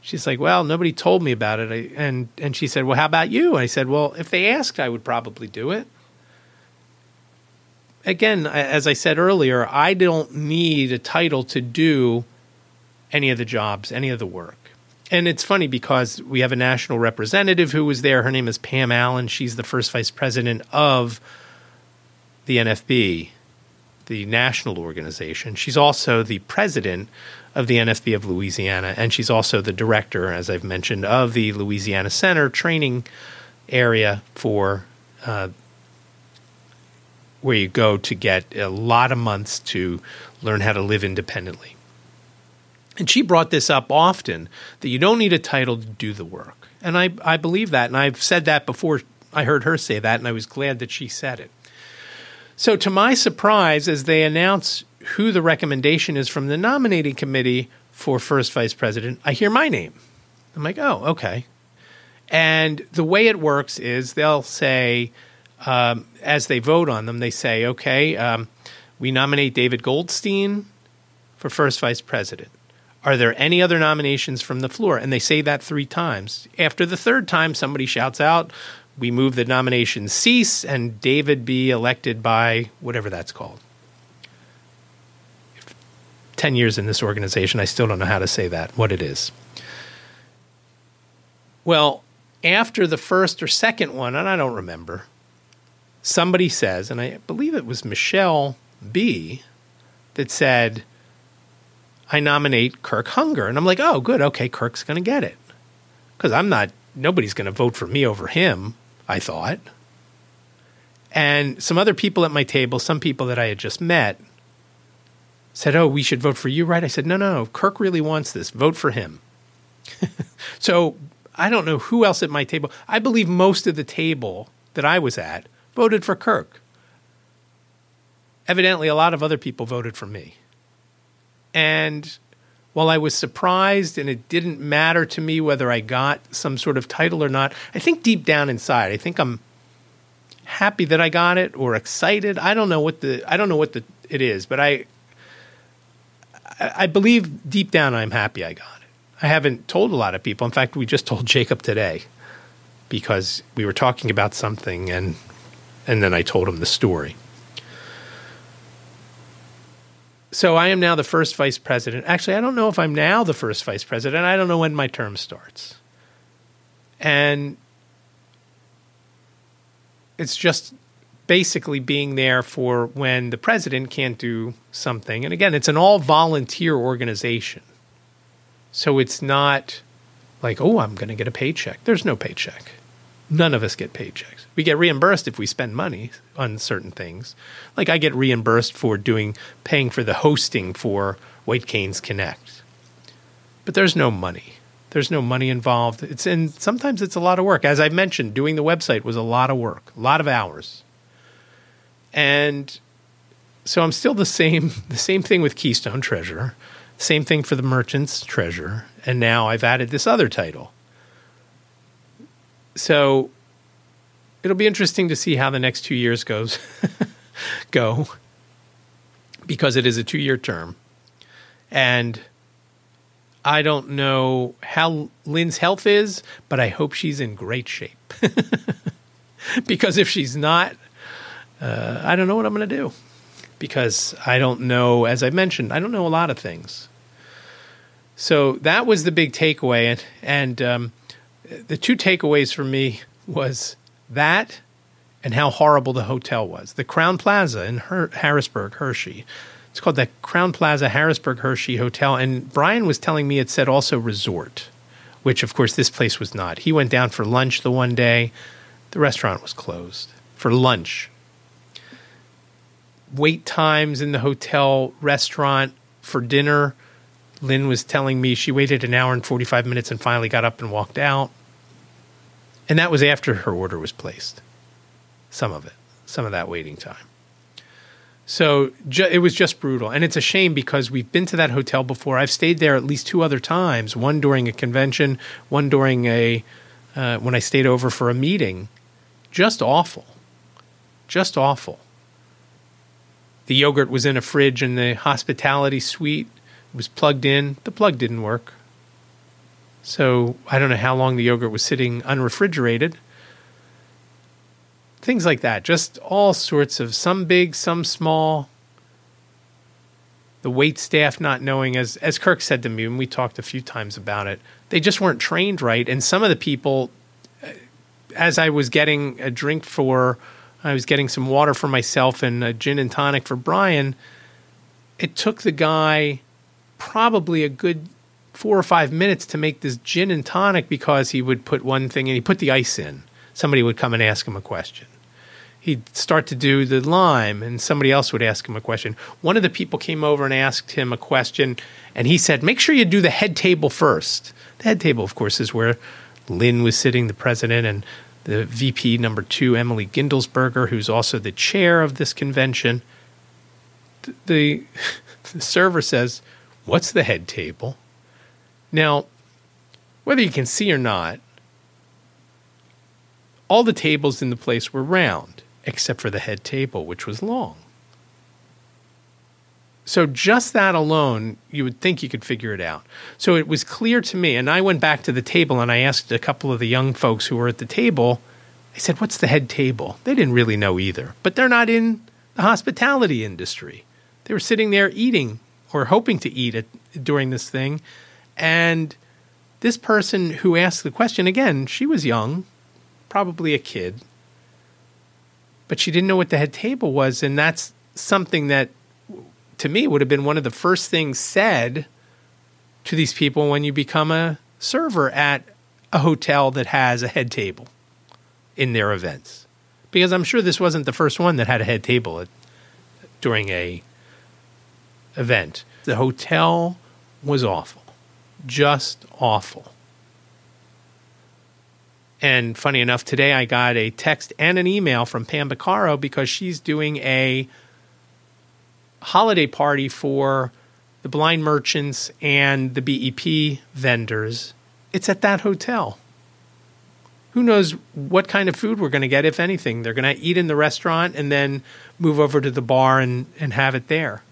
She's like, well, nobody told me about it. I, and and she said, well, how about you? And I said, well, if they asked, I would probably do it again, as I said earlier, I don't need a title to do any of the jobs, any of the work. And it's funny because we have a national representative who was there. Her name is Pam Allen. She's the first vice president of the NFB, the national organization. She's also the president of the NFB of Louisiana, and she's also the director, as I've mentioned, of the Louisiana Center training area for uh, where you go to get a lot of months to learn how to live independently. And she brought this up often that you don't need a title to do the work. And I, I believe that. And I've said that before. I heard her say that, and I was glad that she said it. So, to my surprise, as they announce who the recommendation is from the nominating committee for first vice president, I hear my name. I'm like, oh, okay. And the way it works is they'll say, um, as they vote on them, they say, okay, um, we nominate David Goldstein for first vice president. Are there any other nominations from the floor? And they say that three times. After the third time, somebody shouts out, we move the nomination cease and David be elected by whatever that's called. 10 years in this organization, I still don't know how to say that, what it is. Well, after the first or second one, and I don't remember, somebody says, and I believe it was Michelle B, that said, I nominate Kirk Hunger. And I'm like, oh, good. Okay, Kirk's going to get it. Because I'm not, nobody's going to vote for me over him, I thought. And some other people at my table, some people that I had just met, said, oh, we should vote for you, right? I said, no, no, Kirk really wants this. Vote for him. so I don't know who else at my table. I believe most of the table that I was at voted for Kirk. Evidently, a lot of other people voted for me. And while I was surprised and it didn't matter to me whether I got some sort of title or not, I think deep down inside, I think I'm happy that I got it or excited. I don't know what the I don't know what the it is, but I I believe deep down I'm happy I got it. I haven't told a lot of people. In fact, we just told Jacob today because we were talking about something and and then I told him the story. So I am now the first vice president. Actually, I don't know if I'm now the first vice president. I don't know when my term starts. And it's just basically being there for when the president can't do something. And again, it's an all volunteer organization. So it's not like, oh, I'm going to get a paycheck. There's no paycheck. None of us get paychecks. We get reimbursed if we spend money on certain things. Like I get reimbursed for doing paying for the hosting for White Canes Connect. But there's no money. There's no money involved. It's and sometimes it's a lot of work. As I mentioned, doing the website was a lot of work, a lot of hours. And so I'm still the same the same thing with Keystone Treasure, same thing for the Merchants Treasure, and now I've added this other title so it'll be interesting to see how the next two years goes go because it is a two year term. And I don't know how Lynn's health is, but I hope she's in great shape. because if she's not, uh, I don't know what I'm going to do. Because I don't know, as I mentioned, I don't know a lot of things. So that was the big takeaway. And, and um, the two takeaways for me was that and how horrible the hotel was. The Crowne Plaza in Her- Harrisburg, Hershey. It's called the Crowne Plaza Harrisburg Hershey Hotel. And Brian was telling me it said also resort, which of course this place was not. He went down for lunch the one day. The restaurant was closed for lunch. Wait times in the hotel restaurant for dinner. Lynn was telling me she waited an hour and 45 minutes and finally got up and walked out. And that was after her order was placed. Some of it, some of that waiting time. So ju- it was just brutal. And it's a shame because we've been to that hotel before. I've stayed there at least two other times one during a convention, one during a, uh, when I stayed over for a meeting. Just awful. Just awful. The yogurt was in a fridge in the hospitality suite. It was plugged in. The plug didn't work. So I don't know how long the yogurt was sitting unrefrigerated. Things like that. Just all sorts of some big, some small. The wait staff not knowing, as as Kirk said to me, and we talked a few times about it, they just weren't trained right. And some of the people, uh, as I was getting a drink for, I was getting some water for myself and a gin and tonic for Brian. It took the guy probably a good four or five minutes to make this gin and tonic because he would put one thing and he put the ice in. Somebody would come and ask him a question. He'd start to do the lime and somebody else would ask him a question. One of the people came over and asked him a question and he said, Make sure you do the head table first. The head table, of course, is where Lynn was sitting, the president, and the VP number two, Emily Gindelsberger, who's also the chair of this convention. The, the server says, What's the head table? Now, whether you can see or not, all the tables in the place were round, except for the head table, which was long. So, just that alone, you would think you could figure it out. So, it was clear to me, and I went back to the table and I asked a couple of the young folks who were at the table, I said, What's the head table? They didn't really know either, but they're not in the hospitality industry. They were sitting there eating or hoping to eat it during this thing. And this person who asked the question, again, she was young, probably a kid, but she didn't know what the head table was. And that's something that, to me, would have been one of the first things said to these people when you become a server at a hotel that has a head table in their events. Because I'm sure this wasn't the first one that had a head table at, during a event. The hotel was awful, just awful. And funny enough, today I got a text and an email from Pam Bacaro because she's doing a holiday party for the blind merchants and the BEP vendors. It's at that hotel. Who knows what kind of food we're going to get, if anything? They're going to eat in the restaurant and then move over to the bar and, and have it there.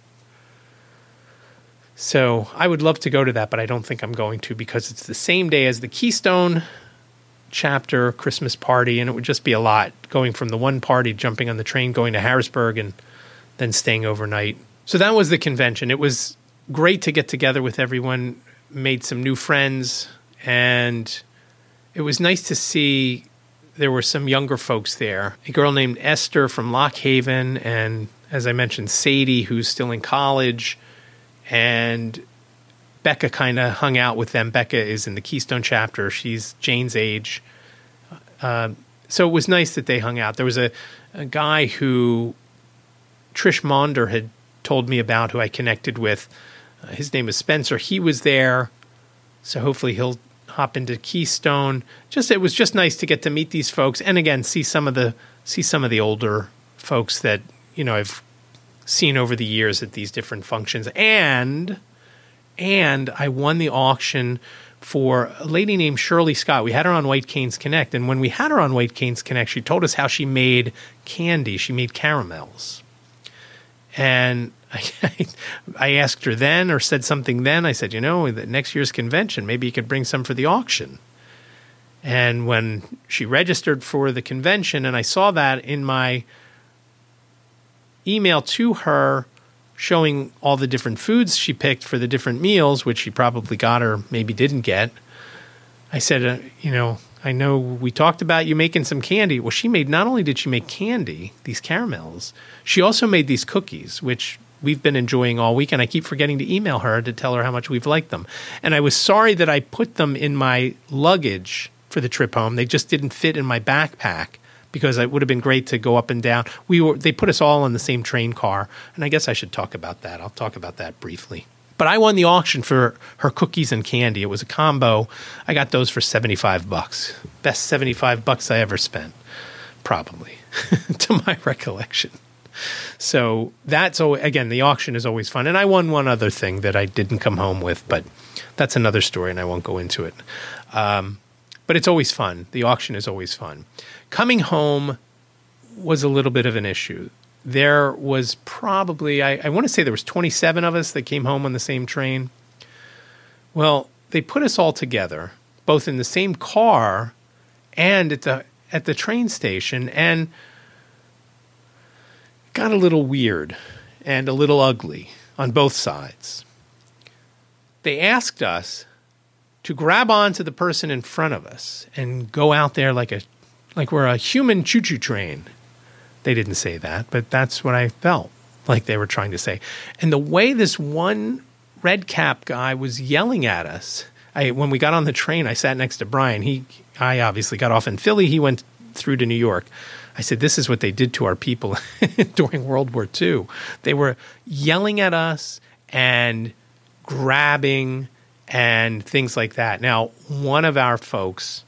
So I would love to go to that, but I don't think I'm going to because it's the same day as the Keystone chapter Christmas party, and it would just be a lot going from the one party, jumping on the train, going to Harrisburg, and then staying overnight. So that was the convention. It was great to get together with everyone, made some new friends, and it was nice to see there were some younger folks there. A girl named Esther from Lock Haven, and as I mentioned, Sadie, who's still in college and Becca kind of hung out with them. Becca is in the Keystone chapter. She's Jane's age. Uh, so it was nice that they hung out. There was a, a guy who Trish Maunder had told me about who I connected with. Uh, his name is Spencer. He was there. So hopefully he'll hop into Keystone. Just it was just nice to get to meet these folks and again see some of the see some of the older folks that, you know, I've seen over the years at these different functions. And and I won the auction for a lady named Shirley Scott. We had her on White Canes Connect, and when we had her on White Canes Connect, she told us how she made candy. She made caramels, and I, I asked her then, or said something then. I said, you know, the next year's convention, maybe you could bring some for the auction. And when she registered for the convention, and I saw that in my email to her showing all the different foods she picked for the different meals, which she probably got or maybe didn't get. I said, uh, you know, I know we talked about you making some candy. Well, she made not only did she make candy, these caramels, she also made these cookies, which we've been enjoying all week. And I keep forgetting to email her to tell her how much we've liked them. And I was sorry that I put them in my luggage for the trip home. They just didn't fit in my backpack because it would have been great to go up and down. We were they put us all in the same train car, and I guess I should talk about that. I'll talk about that briefly. But I won the auction for her cookies and candy. It was a combo. I got those for 75 bucks. Best 75 bucks I ever spent, probably, to my recollection. So that's again, the auction is always fun. And I won one other thing that I didn't come home with, but that's another story and I won't go into it. Um, but it's always fun. The auction is always fun. Coming home was a little bit of an issue there was probably I, I want to say there was 27 of us that came home on the same train. Well, they put us all together, both in the same car and at the at the train station, and got a little weird and a little ugly on both sides. They asked us to grab onto the person in front of us and go out there like a like we're a human choo-choo train they didn't say that, but that's what I felt like they were trying to say. And the way this one red cap guy was yelling at us, I, when we got on the train, I sat next to Brian. He, I obviously got off in Philly. He went through to New York. I said, This is what they did to our people during World War II. They were yelling at us and grabbing and things like that. Now, one of our folks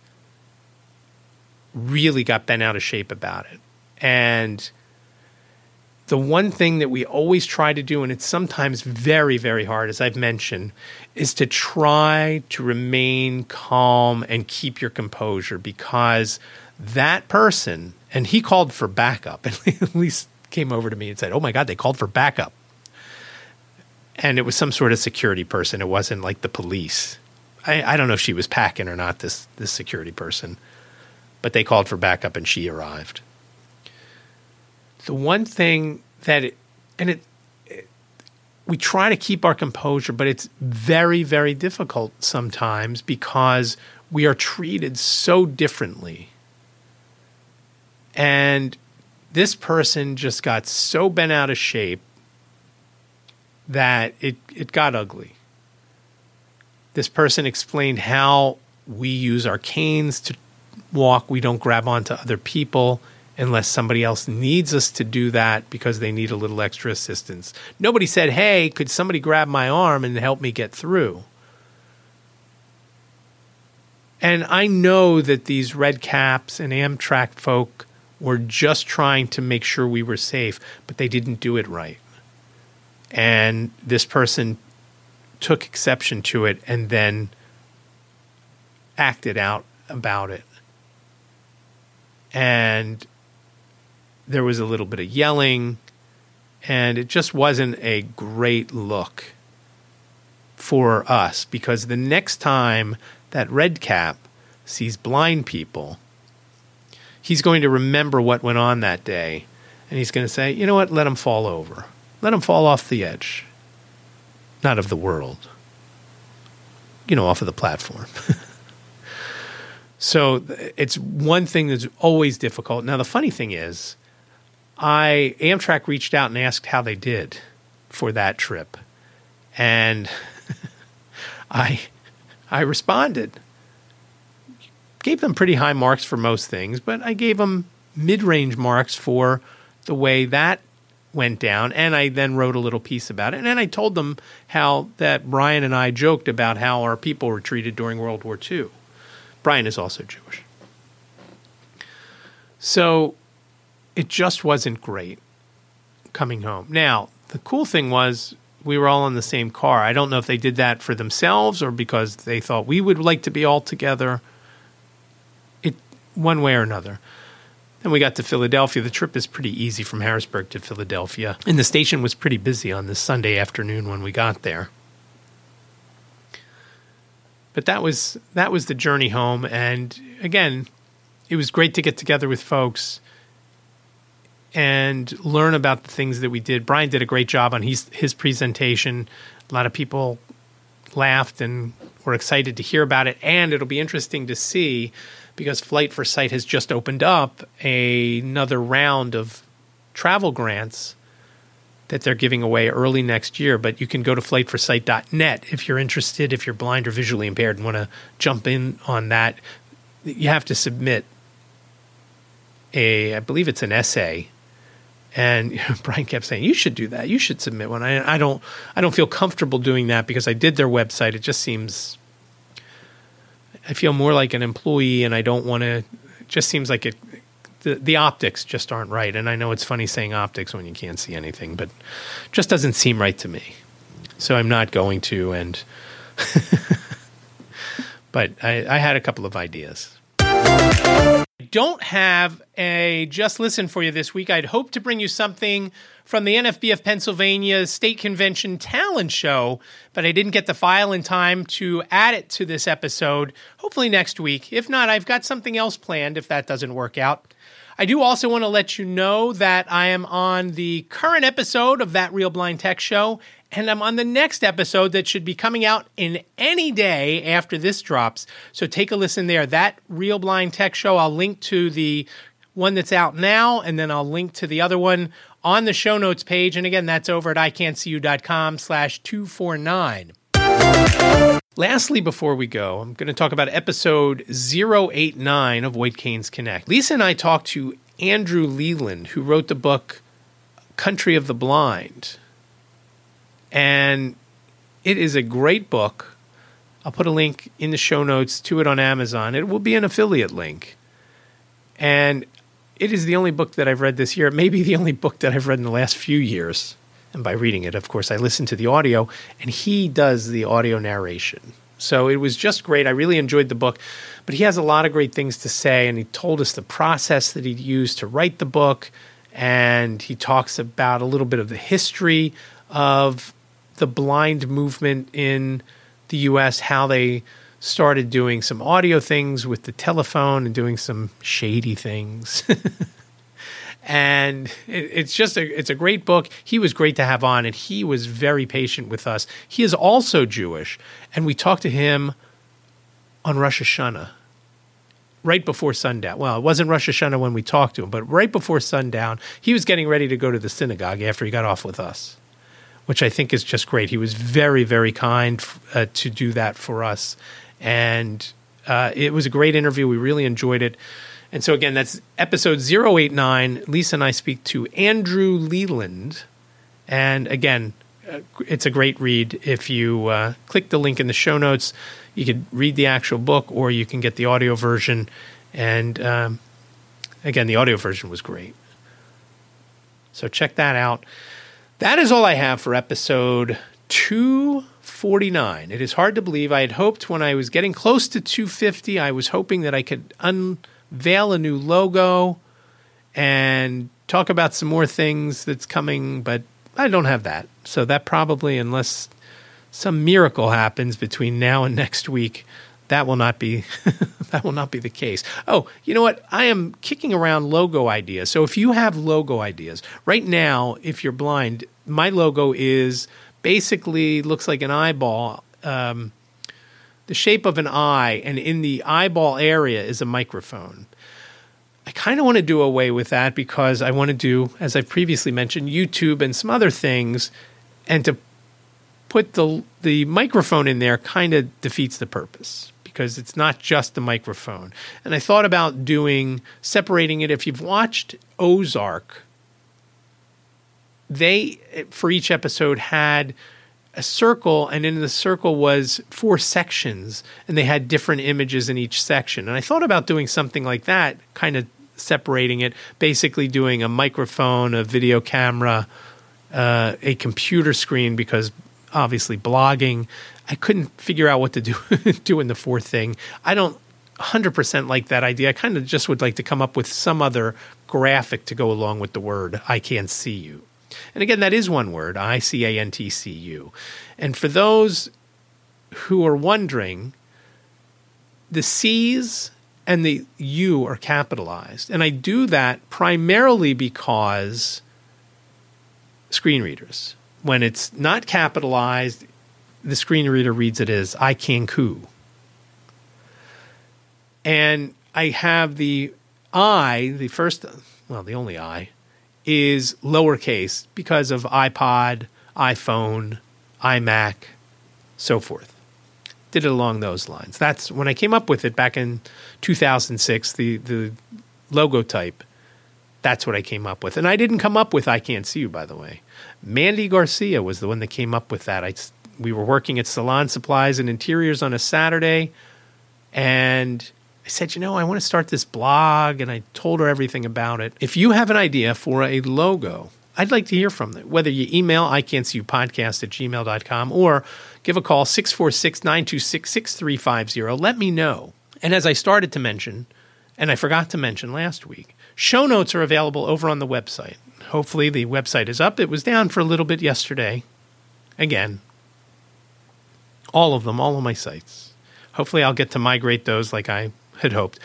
really got bent out of shape about it. And the one thing that we always try to do, and it's sometimes very, very hard, as I've mentioned, is to try to remain calm and keep your composure because that person, and he called for backup, and at least came over to me and said, Oh my God, they called for backup. And it was some sort of security person. It wasn't like the police. I, I don't know if she was packing or not, this, this security person, but they called for backup and she arrived the one thing that it, and it, it, we try to keep our composure, but it's very, very difficult sometimes because we are treated so differently. And this person just got so bent out of shape that it, it got ugly. This person explained how we use our canes to walk, we don't grab onto other people unless somebody else needs us to do that because they need a little extra assistance. Nobody said, Hey, could somebody grab my arm and help me get through? And I know that these red caps and Amtrak folk were just trying to make sure we were safe, but they didn't do it right. And this person took exception to it and then acted out about it. And there was a little bit of yelling, and it just wasn't a great look for us because the next time that red cap sees blind people, he's going to remember what went on that day and he's going to say, you know what, let him fall over. Let them fall off the edge. Not of the world, you know, off of the platform. so it's one thing that's always difficult. Now, the funny thing is, I Amtrak reached out and asked how they did for that trip, and I I responded. Gave them pretty high marks for most things, but I gave them mid-range marks for the way that went down, and I then wrote a little piece about it, and then I told them how that Brian and I joked about how our people were treated during World War II. Brian is also Jewish. So it just wasn't great coming home. Now, the cool thing was we were all in the same car. I don't know if they did that for themselves or because they thought we would like to be all together. It one way or another. Then we got to Philadelphia. The trip is pretty easy from Harrisburg to Philadelphia. And the station was pretty busy on this Sunday afternoon when we got there. But that was that was the journey home and again, it was great to get together with folks and learn about the things that we did. Brian did a great job on his his presentation. A lot of people laughed and were excited to hear about it, and it'll be interesting to see because Flight for Sight has just opened up a, another round of travel grants that they're giving away early next year. But you can go to flightforsight.net if you're interested, if you're blind or visually impaired and want to jump in on that. You have to submit a, I believe it's an essay. And Brian kept saying, "You should do that. You should submit one." I, I don't, I don't feel comfortable doing that because I did their website. It just seems, I feel more like an employee, and I don't want to. Just seems like it the, the optics just aren't right. And I know it's funny saying optics when you can't see anything, but just doesn't seem right to me. So I'm not going to. And but I, I had a couple of ideas. I don't have a just listen for you this week. I'd hope to bring you something from the NFB of Pennsylvania State Convention talent show, but I didn't get the file in time to add it to this episode. Hopefully next week. If not, I've got something else planned if that doesn't work out. I do also want to let you know that I am on the current episode of That Real Blind Tech Show, and I'm on the next episode that should be coming out in any day after this drops. So take a listen there. That Real Blind Tech Show, I'll link to the one that's out now, and then I'll link to the other one on the show notes page. And again, that's over at iCantCU.com slash 249. Lastly, before we go, I'm going to talk about episode 089 of White Canes Connect. Lisa and I talked to Andrew Leland, who wrote the book Country of the Blind. And it is a great book. I'll put a link in the show notes to it on Amazon. It will be an affiliate link. And it is the only book that I've read this year. It may be the only book that I've read in the last few years. And by reading it, of course, I listen to the audio, and he does the audio narration. So it was just great. I really enjoyed the book, but he has a lot of great things to say, and he told us the process that he used to write the book, and he talks about a little bit of the history of the blind movement in the U.S., how they started doing some audio things with the telephone and doing some shady things. and it, it's just a it's a great book. He was great to have on, and he was very patient with us. He is also Jewish, and we talked to him on Rosh Hashanah, right before sundown. Well, it wasn't Rosh Hashanah when we talked to him, but right before sundown, he was getting ready to go to the synagogue after he got off with us, which I think is just great. He was very very kind uh, to do that for us, and uh, it was a great interview. We really enjoyed it. And so, again, that's episode 089. Lisa and I speak to Andrew Leland. And again, uh, it's a great read. If you uh, click the link in the show notes, you could read the actual book or you can get the audio version. And um, again, the audio version was great. So check that out. That is all I have for episode 249. It is hard to believe. I had hoped when I was getting close to 250, I was hoping that I could unveil a new logo and talk about some more things that's coming, but I don't have that. So that probably, unless some miracle happens between now and next week, that will not be that will not be the case. Oh, you know what? I am kicking around logo ideas. So if you have logo ideas right now, if you're blind, my logo is basically looks like an eyeball. Um, the shape of an eye, and in the eyeball area is a microphone. I kind of want to do away with that because I want to do, as I've previously mentioned, YouTube and some other things, and to put the the microphone in there kind of defeats the purpose because it's not just the microphone. And I thought about doing separating it. If you've watched Ozark, they for each episode had a circle, and in the circle was four sections, and they had different images in each section. And I thought about doing something like that, kind of separating it, basically doing a microphone, a video camera, uh, a computer screen, because obviously blogging. I couldn't figure out what to do do in the fourth thing. I don't 100% like that idea. I kind of just would like to come up with some other graphic to go along with the word iCantCU. And again, that is one word, I C A N T C U. And for those who are wondering, the C's and the U are capitalized. And I do that primarily because screen readers. When it's not capitalized, the screen reader reads it as I can coo. And I have the I, the first, well, the only I, is lowercase because of iPod, iPhone, iMac, so forth. Did it along those lines. That's when I came up with it back in 2006, the, the logo type. That's what I came up with. And I didn't come up with iCantCU, by the way. Mandy Garcia was the one that came up with that. I, we were working at Salon Supplies and Interiors on a Saturday, and I said, you know, I want to start this blog, and I told her everything about it. If you have an idea for a logo, I'd like to hear from them. Whether you email I can't see you podcast at gmail.com or give a call 646 926 6350. Let me know. And as I started to mention, and I forgot to mention last week, show notes are available over on the website. Hopefully, the website is up. It was down for a little bit yesterday. Again, all of them, all of my sites. Hopefully, I'll get to migrate those like I had hoped.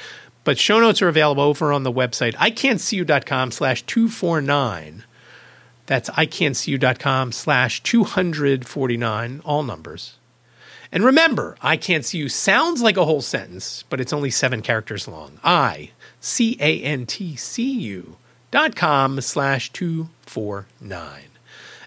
But show notes are available over on the website, iCantCU.com slash 249. That's iCantCU.com slash 249, all numbers. And remember, I Can't See You sounds like a whole sentence, but it's only seven characters long. I, C A N T C U dot com slash 249.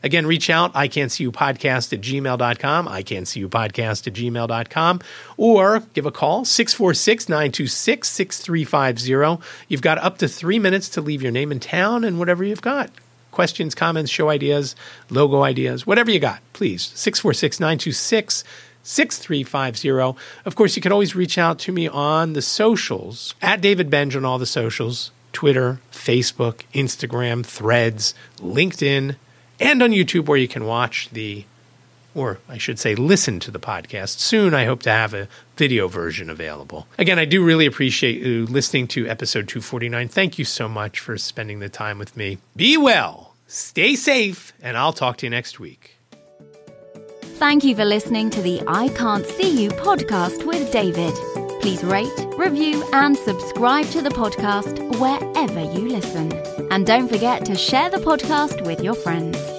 Again, reach out, I can't see you podcast at gmail.com, I can't see you podcast at gmail.com, or give a call, 646 926 6350. You've got up to three minutes to leave your name and town and whatever you've got. Questions, comments, show ideas, logo ideas, whatever you got, please. 646 926 6350. Of course, you can always reach out to me on the socials, at David Benj on all the socials Twitter, Facebook, Instagram, Threads, LinkedIn, and on YouTube, where you can watch the, or I should say, listen to the podcast. Soon, I hope to have a video version available. Again, I do really appreciate you listening to episode 249. Thank you so much for spending the time with me. Be well, stay safe, and I'll talk to you next week. Thank you for listening to the I Can't See You podcast with David. Please rate, review, and subscribe to the podcast wherever you listen. And don't forget to share the podcast with your friends.